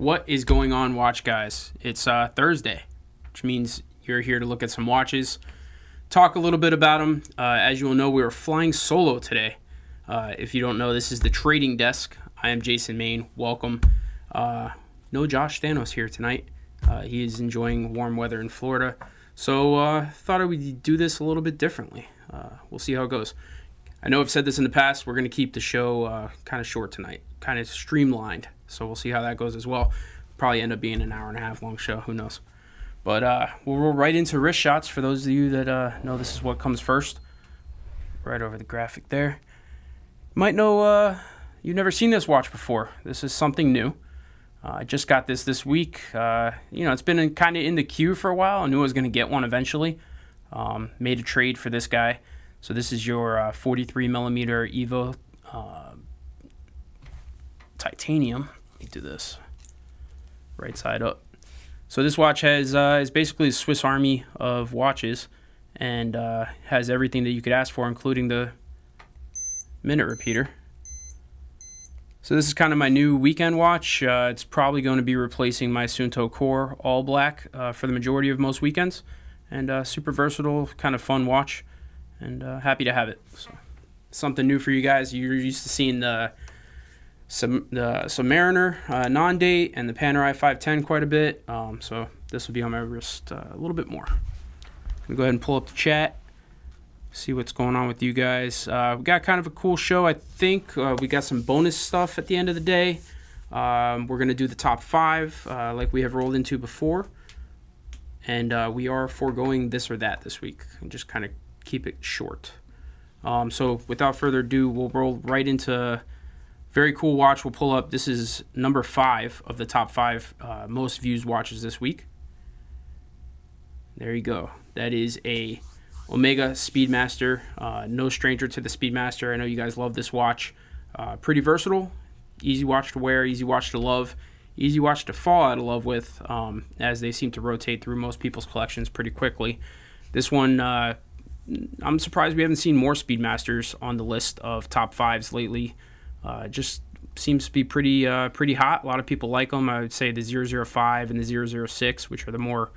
What is going on, watch guys? It's uh, Thursday, which means you're here to look at some watches, talk a little bit about them. Uh, as you will know, we are flying solo today. Uh, if you don't know, this is the trading desk. I am Jason Main. Welcome. Uh, no Josh Thanos here tonight. Uh, he is enjoying warm weather in Florida. So uh, thought I would do this a little bit differently. We'll see how it goes. I know I've said this in the past. We're going to keep the show kind of short tonight, kind of streamlined. So we'll see how that goes as well. Probably end up being an hour and a half long show. Who knows? But uh, we'll roll right into wrist shots for those of you that uh, know this is what comes first. Right over the graphic there. might know uh, you've never seen this watch before. This is something new. Uh, I just got this this week. Uh, you know, it's been kind of in the queue for a while. I knew I was going to get one eventually. Um, made a trade for this guy. So this is your uh, 43 millimeter Evo titanium. Me do this right side up. So this watch has uh, is basically a Swiss Army of watches, and uh, has everything that you could ask for, including the minute repeater. So this is kind of my new weekend watch. Uh, it's probably going to be replacing my Suunto Core All Black uh, for the majority of most weekends, and uh, super versatile, kind of fun watch and uh, happy to have it. So, something new for you guys. You're used to seeing the some the Submariner uh, non-date and the Panerai 510 quite a bit. Um, so this will be on my wrist uh, a little bit more. I'm gonna go ahead and pull up the chat, see what's going on with you guys. Uh, we got kind of a cool show, I think. Uh, we got some bonus stuff at the end of the day. Um, we're gonna do the top five, uh, like we have rolled into before, and uh, we are foregoing this or that this week, and just kind of keep it short. Um, so without further ado, we'll roll right into very cool watch. We'll pull up. This is number five of the top five uh, most views watches this week. There you go. That is a Omega Speedmaster. Uh, no stranger to the Speedmaster. I know you guys love this watch. Uh, pretty versatile, easy watch to wear, easy watch to love, easy watch to fall out of love with, um, as they seem to rotate through most people's collections pretty quickly. This one uh, I'm surprised we haven't seen more Speedmasters on the list of top fives lately. Uh, just seems to be pretty uh, pretty hot. A lot of people like them. I would say the 005 and the 006, which are the more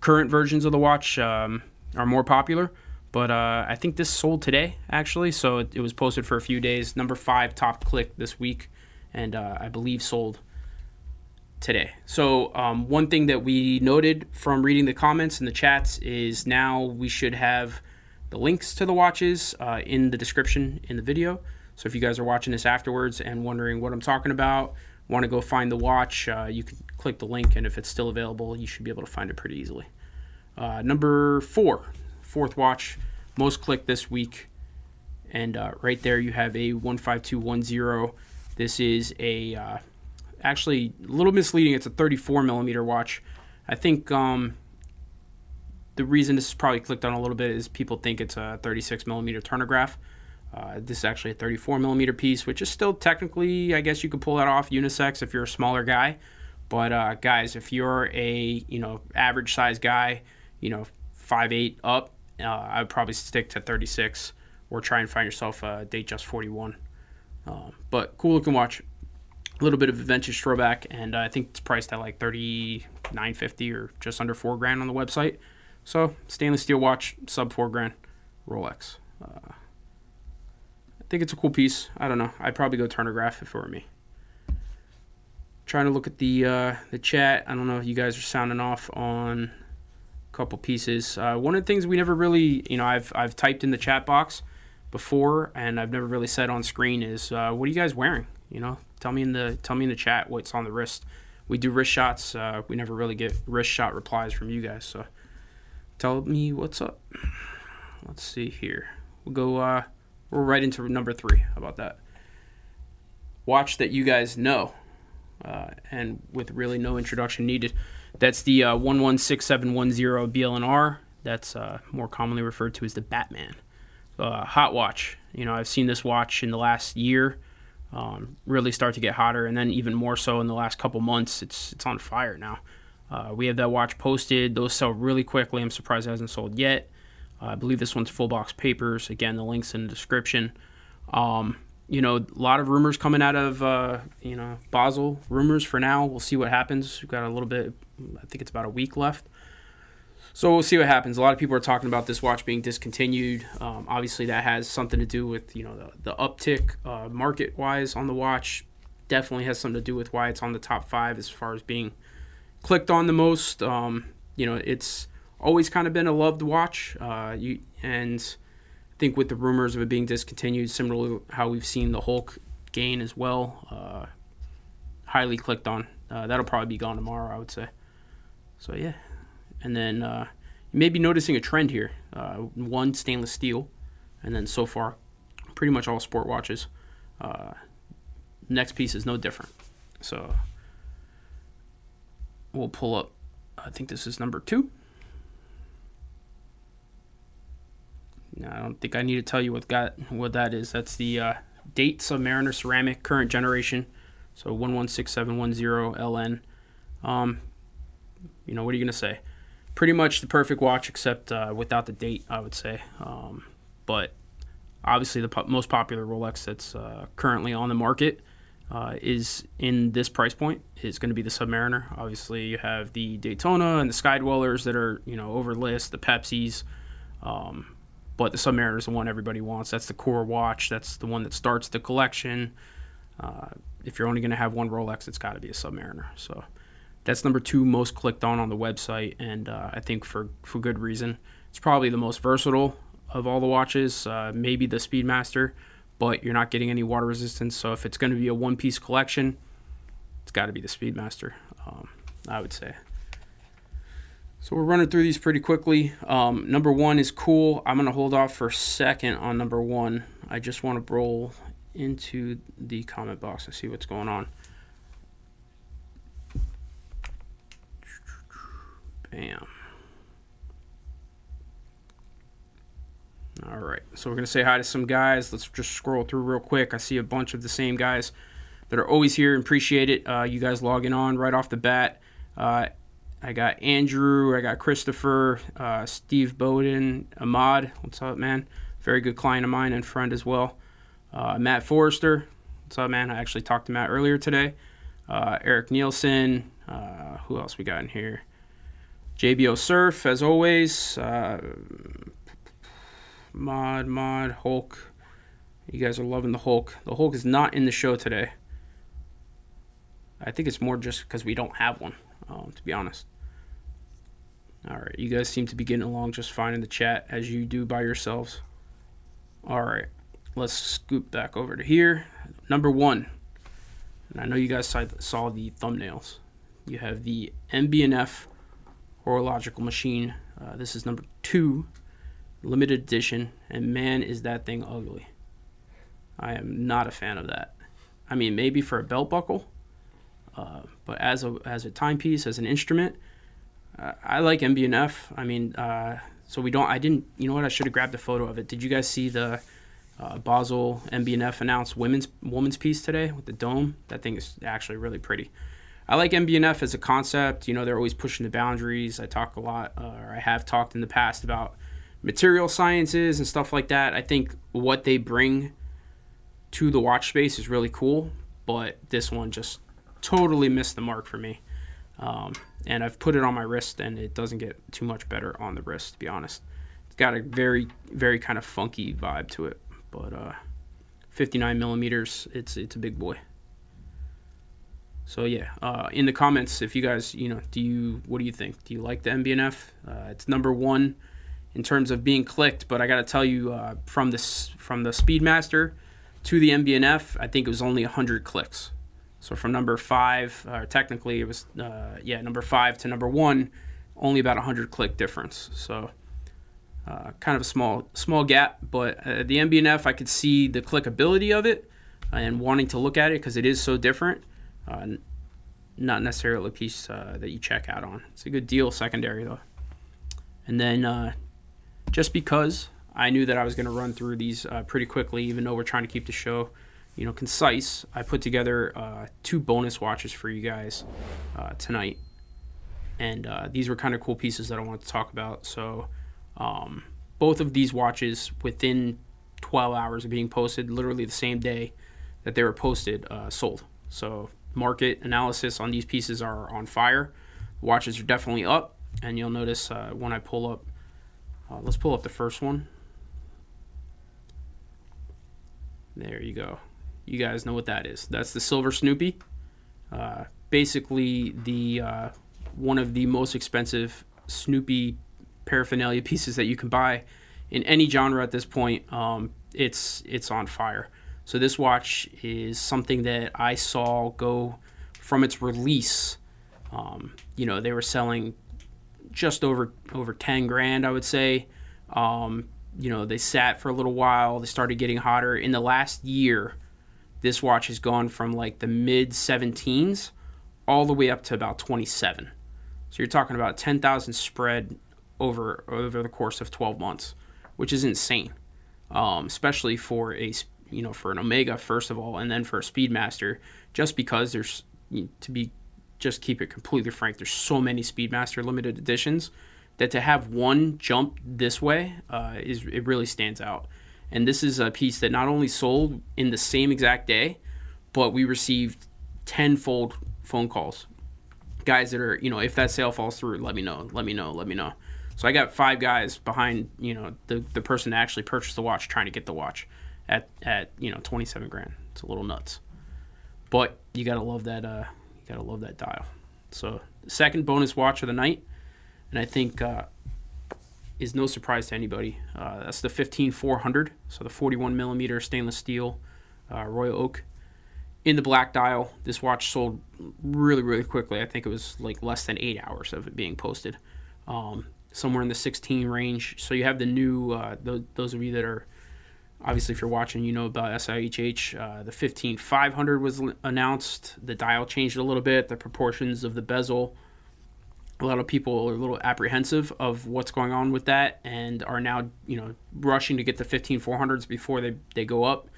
current versions of the watch, um, are more popular. But uh, I think this sold today actually, so it, it, was posted for a few days. Number five top click this week, and uh, I believe sold today. So, um, one thing that we noted from reading the comments and the chats is now we should have the links to the watches uh, in the description in the video. So, if you guys are watching this afterwards and wondering what I'm talking about, want to go find the watch, uh, you can click the link, and if it's still available, you should be able to find it pretty easily. Uh, number four, fourth watch, most clicked this week. And uh, right there, you have a 15210. This is a uh, actually a little misleading. It's a 34 millimeter watch. I think um, the reason this is probably clicked on a little bit is people think it's a 36 millimeter turnograph. Uh, this is actually a 34 millimeter piece, which is still technically, I guess you could pull that off unisex if you're a smaller guy. But uh, guys, if you're a you know average size guy, you know five eight up, uh, I would probably stick to 36 or try and find yourself a Datejust 41. Um, but cool looking watch a little bit of vintage throwback, and uh, I think it's priced at like thirty nine fifty or just under four grand on the website. So stainless steel watch, sub four grand, Rolex. Uh, think it's a cool piece. I don't know. I'd probably go Turnograph if it were me. Trying to look at the uh, the chat. I don't know if you guys are sounding off on a couple pieces. Uh, one of the things we never really, you know, I've I've typed in the chat box before, and I've never really said on screen is, uh, what are you guys wearing? You know, tell me in the tell me in the chat what's on the wrist. We do wrist shots. Uh, we never really get wrist shot replies from you guys, so tell me what's up. Let's see here. We'll go. We're right into number three. How about that? Watch that you guys know, uh, and with really no introduction needed. That's the uh, 116710 BLNR. That's uh, more commonly referred to as the Batman. Uh, hot watch. You know, I've seen this watch in the last year um, really start to get hotter, and then even more so in the last couple months. It's it's on fire now. Uh, we have that watch posted; those sell really quickly. I'm surprised it hasn't sold yet. Uh, I believe this one's full box papers. Again, the links in the description. Um, you know, a lot of rumors coming out of, uh, you know, Basel rumors for now. We'll see what happens. We've got a little bit, I think it's about a week left. So we'll see what happens. A lot of people are talking about this watch being discontinued. Um, obviously, that has something to do with, you know, the, the uptick uh, market wise on the watch. Definitely has something to do with why it's on the top five as far as being clicked on the most. Um, you know, it's always kind of been a loved watch. Uh, you and I think with the rumors of it being discontinued, similarly how we've seen the Hulk gain as well, uh, highly clicked on. Uh, that'll probably be gone tomorrow, I would say. So yeah, and then uh, you may be noticing a trend here. Uh, one stainless steel, and then so far, pretty much all sport watches. Uh, next piece is no different. So we'll pull up. I think this is number two. I don't think I need to tell you what got what that is. That's the uh, date Submariner ceramic current generation, so one one six seven one zero LN. Um, you know what are you gonna say? Pretty much the perfect watch, except uh, without the date, I would say. Um, but obviously, the po- most popular Rolex that's uh, currently on the market uh, is in this price point is going to be the Submariner. Obviously, you have the Daytona and the Skydwellers that are you know over list, the Pepsis. Um, but the Submariner is the one everybody wants. That's the core watch. That's the one that starts the collection. Uh, if you're only going to have one Rolex, it's got to be a Submariner. So that's number two most clicked on on the website, and uh, I think for for good reason. It's probably the most versatile of all the watches. Uh, maybe the Speedmaster, but you're not getting any water resistance. So if it's going to be a one piece collection, it's got to be the Speedmaster. Um, I would say. So we're running through these pretty quickly. Um, number one is cool. I'm going to hold off for a second on number one. I just want to roll into the comment box and see what's going on. Bam. All right, so we're going to say hi to some guys. Let's just scroll through real quick. I see a bunch of the same guys that are always here. Appreciate it. Uh, you guys logging on right off the bat. Uh, I got Andrew, I got Christopher, uh, Steve Bowden, Ahmad. What's up, man? Very good client of mine and friend as well. Uh, Matt Forrester. What's up, man? I actually talked to Matt earlier today. Uh, Eric Nielsen. Uh, who else we got in here? JBO Surf, as always. Uh, Mod, Mod, Hulk. You guys are loving the Hulk. The Hulk is not in the show today. I think it's more just because we don't have one, um, to be honest. All right, you guys seem to be getting along just fine in the chat as you do by yourselves. All right, let's scoop back over to here. Number one, and I know you guys saw the thumbnails. You have the MB&F horological machine. Uh, this is number two, limited edition, and man, is that thing ugly. I am not a fan of that. I mean, maybe for a belt buckle, uh, but as a as a timepiece, as an instrument I like MB&F. I mean, uh, so we don't. I didn't. You know what? I should have grabbed a photo of it. Did you guys see the uh, Basel MB&F announced women's women's piece today with the dome? That thing is actually really pretty. I like MB&F as a concept. You know, they're always pushing the boundaries. I talk a lot, uh, or I have talked in the past about material sciences and stuff like that. I think what they bring to the watch space is really cool, but this one just totally missed the mark for me. Um, and I've put it on my wrist, and it doesn't get too much better on the wrist, to be honest. It's got a very, very kind of funky vibe to it, but uh, 59 millimeters, it's it's a big boy. So yeah, uh, in the comments, if you guys, you know, do you what do you think? Do you like the MB&F? Uh, it's number one in terms of being clicked, but I got to tell you, uh, from this from the Speedmaster to the MB&F, I think it was only 100 clicks. So from number five, or technically it was, uh, yeah, number five to number one, only about a hundred click difference. So uh, kind of a small small gap, but uh, the MB&F I could see the clickability of it and wanting to look at it because it is so different. Uh, not necessarily a piece uh, that you check out on. It's a good deal secondary though. And then uh, just because I knew that I was going to run through these pretty quickly, even though we're trying to keep the show you know, concise, I put together uh, two bonus watches for you guys uh, tonight. And uh, these were kind of cool pieces that I wanted to talk about. So, um, both of these watches within 12 hours of being posted, literally the same day, that they were posted uh, sold. So market analysis on these pieces are on fire. Watches are definitely up, and you'll notice uh, when I pull up. Uh, let's pull up the first one. There you go. You guys know what that is. That's the Silver Snoopy. Uh, basically, the uh, one of the most expensive Snoopy paraphernalia pieces that you can buy in any genre at this point. Um, it's it's on fire. So this watch is something that I saw go from its release. Um, you know, they were selling just over over ten grand, I would say. Um, you know, they sat for a little while. They started getting hotter. In the last year, this watch has gone from like the mid 17s all the way up to about 27. So you're talking about 10,000 spread over over the course of 12 months, which is insane. Um, especially for a you know for an Omega first of all, and then for a Speedmaster, just because there's to be just keep it completely frank, there's so many Speedmaster limited editions that to have one jump this way uh, is it really stands out. And this is a piece that not only sold in the same exact day, but we received tenfold phone calls. Guys that are, you know, if that sale falls through, let me know, let me know, let me know. So I got five guys behind, you know, the, the person that actually purchased the watch trying to get the watch at, at you know, 27 grand. It's a little nuts. But you got to love that, uh, you got to love that dial. So second bonus watch of the night and I think uh, is no surprise to anybody. Uh, that's the 15400, so the 41 millimeter stainless steel uh, Royal Oak in the black dial. This watch sold really, really quickly. I think it was like less than eight hours of it being posted, um, somewhere in the 16 range. So you have the new, uh, those, those of you that are obviously if you're watching you know about SIHH uh, the 15500 was announced the dial changed a little bit the proportions of the bezel a lot of people are a little apprehensive of what's going on with that and are now you know rushing to get the 15400s before they, they go up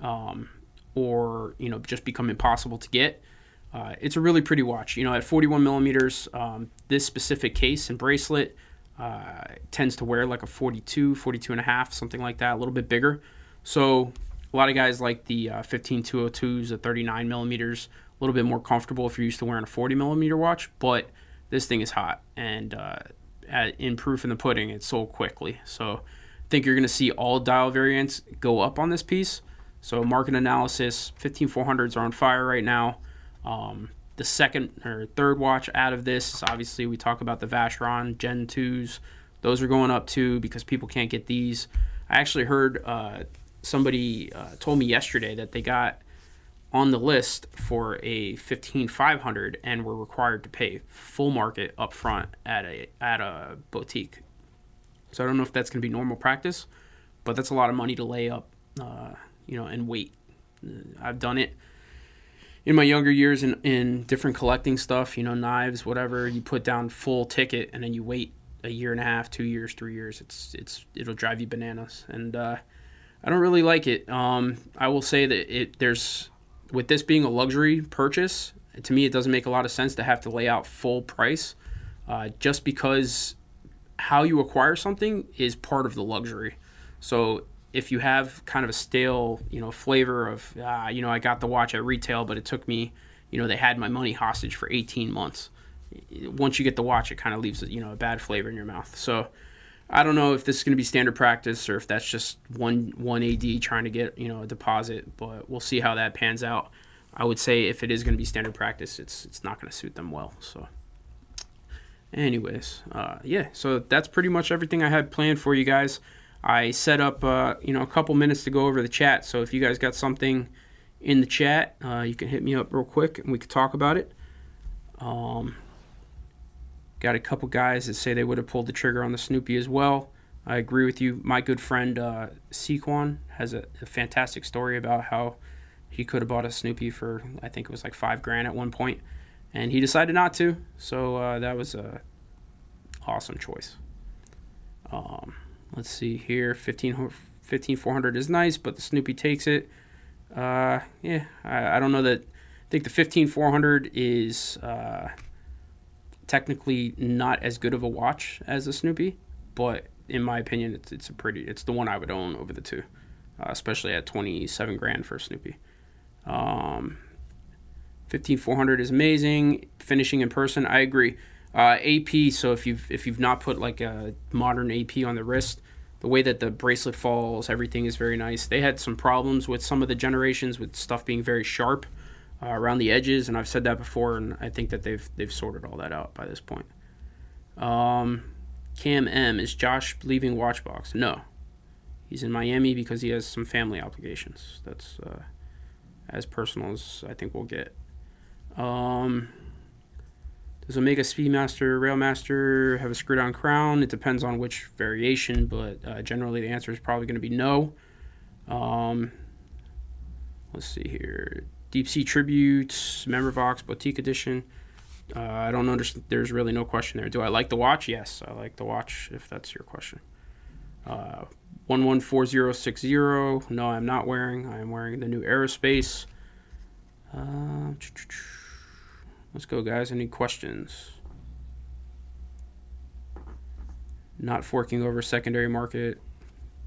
um, or you know just become impossible to get. Uh, it's a really pretty watch. You know at 41 millimeters um, this specific case and bracelet uh, tends to wear like a 42 42 and a half something like that a little bit bigger. So a lot of guys like the uh, 15202s the 39 millimeters a little bit more comfortable if you're used to wearing a 40 millimeter watch but this thing is hot, and uh, at, in proof in the pudding, it sold quickly. So I think you're going to see all dial variants go up on this piece. So market analysis, 15400s are on fire right now. Um, the second or third watch out of this obviously we talk about the Vacheron Gen 2s. Those are going up too because people can't get these. I actually heard uh, somebody uh, told me yesterday that they got on the list for a 15500 and were required to pay full market up front at a at a boutique. So I don't know if that's going to be normal practice, but that's a lot of money to lay up, uh, you know, and wait. I've done it in my younger years in, in different collecting stuff, you know, knives, whatever. You put down full ticket and then you wait a year and a half, two years, three years. It's it's it'll drive you bananas, and uh, I don't really like it. Um, I will say that it there's with this being a luxury purchase, to me, it doesn't make a lot of sense to have to lay out full price uh, just because how you acquire something is part of the luxury. So if you have kind of a stale, you know, flavor of, uh, you know, I got the watch at retail, but it took me, you know, they had my money hostage for 18 months. Once you get the watch, it kind of leaves, you know, a bad flavor in your mouth. So I don't know if this is going to be standard practice or if that's just one one AD trying to get you know a deposit, but we'll see how that pans out. I would say if it is going to be standard practice, it's it's not going to suit them well. So, anyways, uh, yeah. So that's pretty much everything I had planned for you guys. I set up uh, you know a couple minutes to go over the chat. So if you guys got something in the chat, uh, you can hit me up real quick and we can talk about it. Um, Got a couple guys that say they would have pulled the trigger on the Snoopy as well. I agree with you. My good friend uh, Sequan has a, a, fantastic story about how he could have bought a Snoopy for I think it was like five grand at one point, and he decided not to. So uh, that was a awesome choice. Um, let's see here, 15, 15400 is nice, but the Snoopy takes it. Uh, yeah, I, I, don't know that. I think the 15400 is uh, technically not as good of a watch as a Snoopy, but in my opinion, it's it's a pretty it's the one I would own over the two, uh, especially at twenty seven grand for Snoopy. Um, 15400 is amazing. Finishing in person, I agree. Uh, AP, so if you've if you've not put like a modern AP on the wrist, the way that the bracelet falls, everything is very nice. They had some problems with some of the generations with stuff being very sharp uh, around the edges, and I've said that before, and I think that they've they've sorted all that out by this point. Um, Cam M is Josh leaving Watchbox? No, he's in Miami because he has some family obligations. That's uh, as personal as I think we'll get. Um, does Omega Speedmaster Railmaster have a screw down crown? It depends on which variation, but uh, generally the answer is probably going to be no. Um, let's see here. Deep Sea Tributes, Memovox, Boutique Edition. Uh, I don't understand. There's really no question there. Do I like the watch? Yes, I like the watch. If that's your question. Uh, one one four zero six zero. No, I'm not wearing. I am wearing the new Aerospace. Uh, Let's go, guys. Any questions? Not forking over secondary market.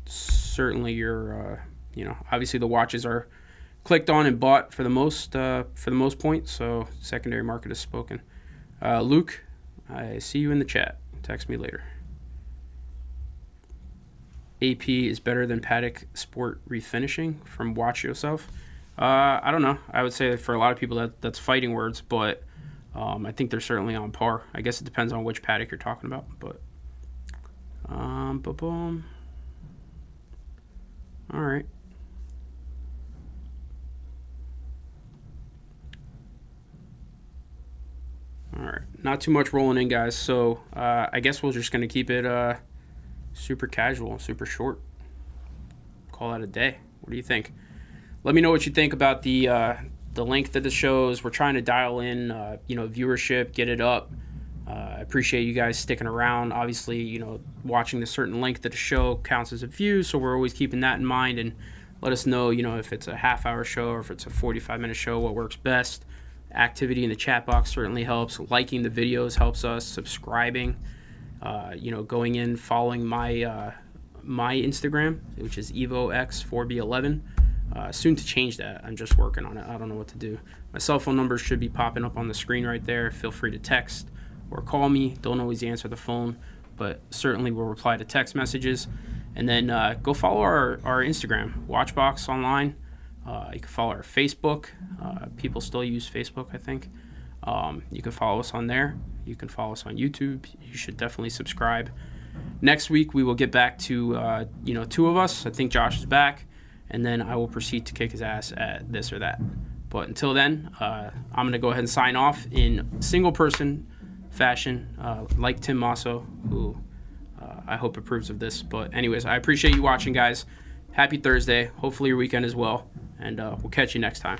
Certainly, you're, uh, you know, obviously the watches are clicked on and bought for the most uh, for the most point. So secondary market is spoken. Uh, Luke, I see you in the chat. Text me later. AP is better than Patek Sport refinishing from Watch Yourself. Uh, I don't know. I would say for a lot of people that that's fighting words, but um, I think they're certainly on par. I guess it depends on which Patek you're talking about, but um, boom. All right. All right, not too much rolling in, guys. So uh, I guess we're just gonna keep it uh, super casual, super short. Call that a day. What do you think? Let me know what you think about the uh, the length of the shows. We're trying to dial in, uh, you know, viewership, get it up. Uh, I appreciate you guys sticking around. Obviously, you know, watching the certain length of the show counts as a view, so we're always keeping that in mind. And let us know, you know, if it's a half hour show or if it's a 45 minute show, what works best. Activity in the chat box certainly helps. Liking the videos helps us. Subscribing, uh, you know, going in, following my uh, my Instagram, which is EvoX4B11. Uh, soon to change that. I'm just working on it. I don't know what to do. My cell phone number should be popping up on the screen right there. Feel free to text or call me. Don't always answer the phone, but certainly will reply to text messages. And then uh, go follow our, our Instagram, Watchbox Online. Uh, you can follow our Facebook. Uh, people still use Facebook, I think. Um, you can follow us on there. You can follow us on YouTube. You should definitely subscribe. Next week we will get back to uh, you know two of us. I think Josh is back and then I will proceed to kick his ass at this or that. But until then, uh, I'm going to go ahead and sign off in single person fashion, uh, like Tim Mosso, who uh, I hope approves of this. But, anyways, I appreciate you watching, guys. Happy Thursday. Hopefully, your weekend as well. And uh, we'll catch you next time.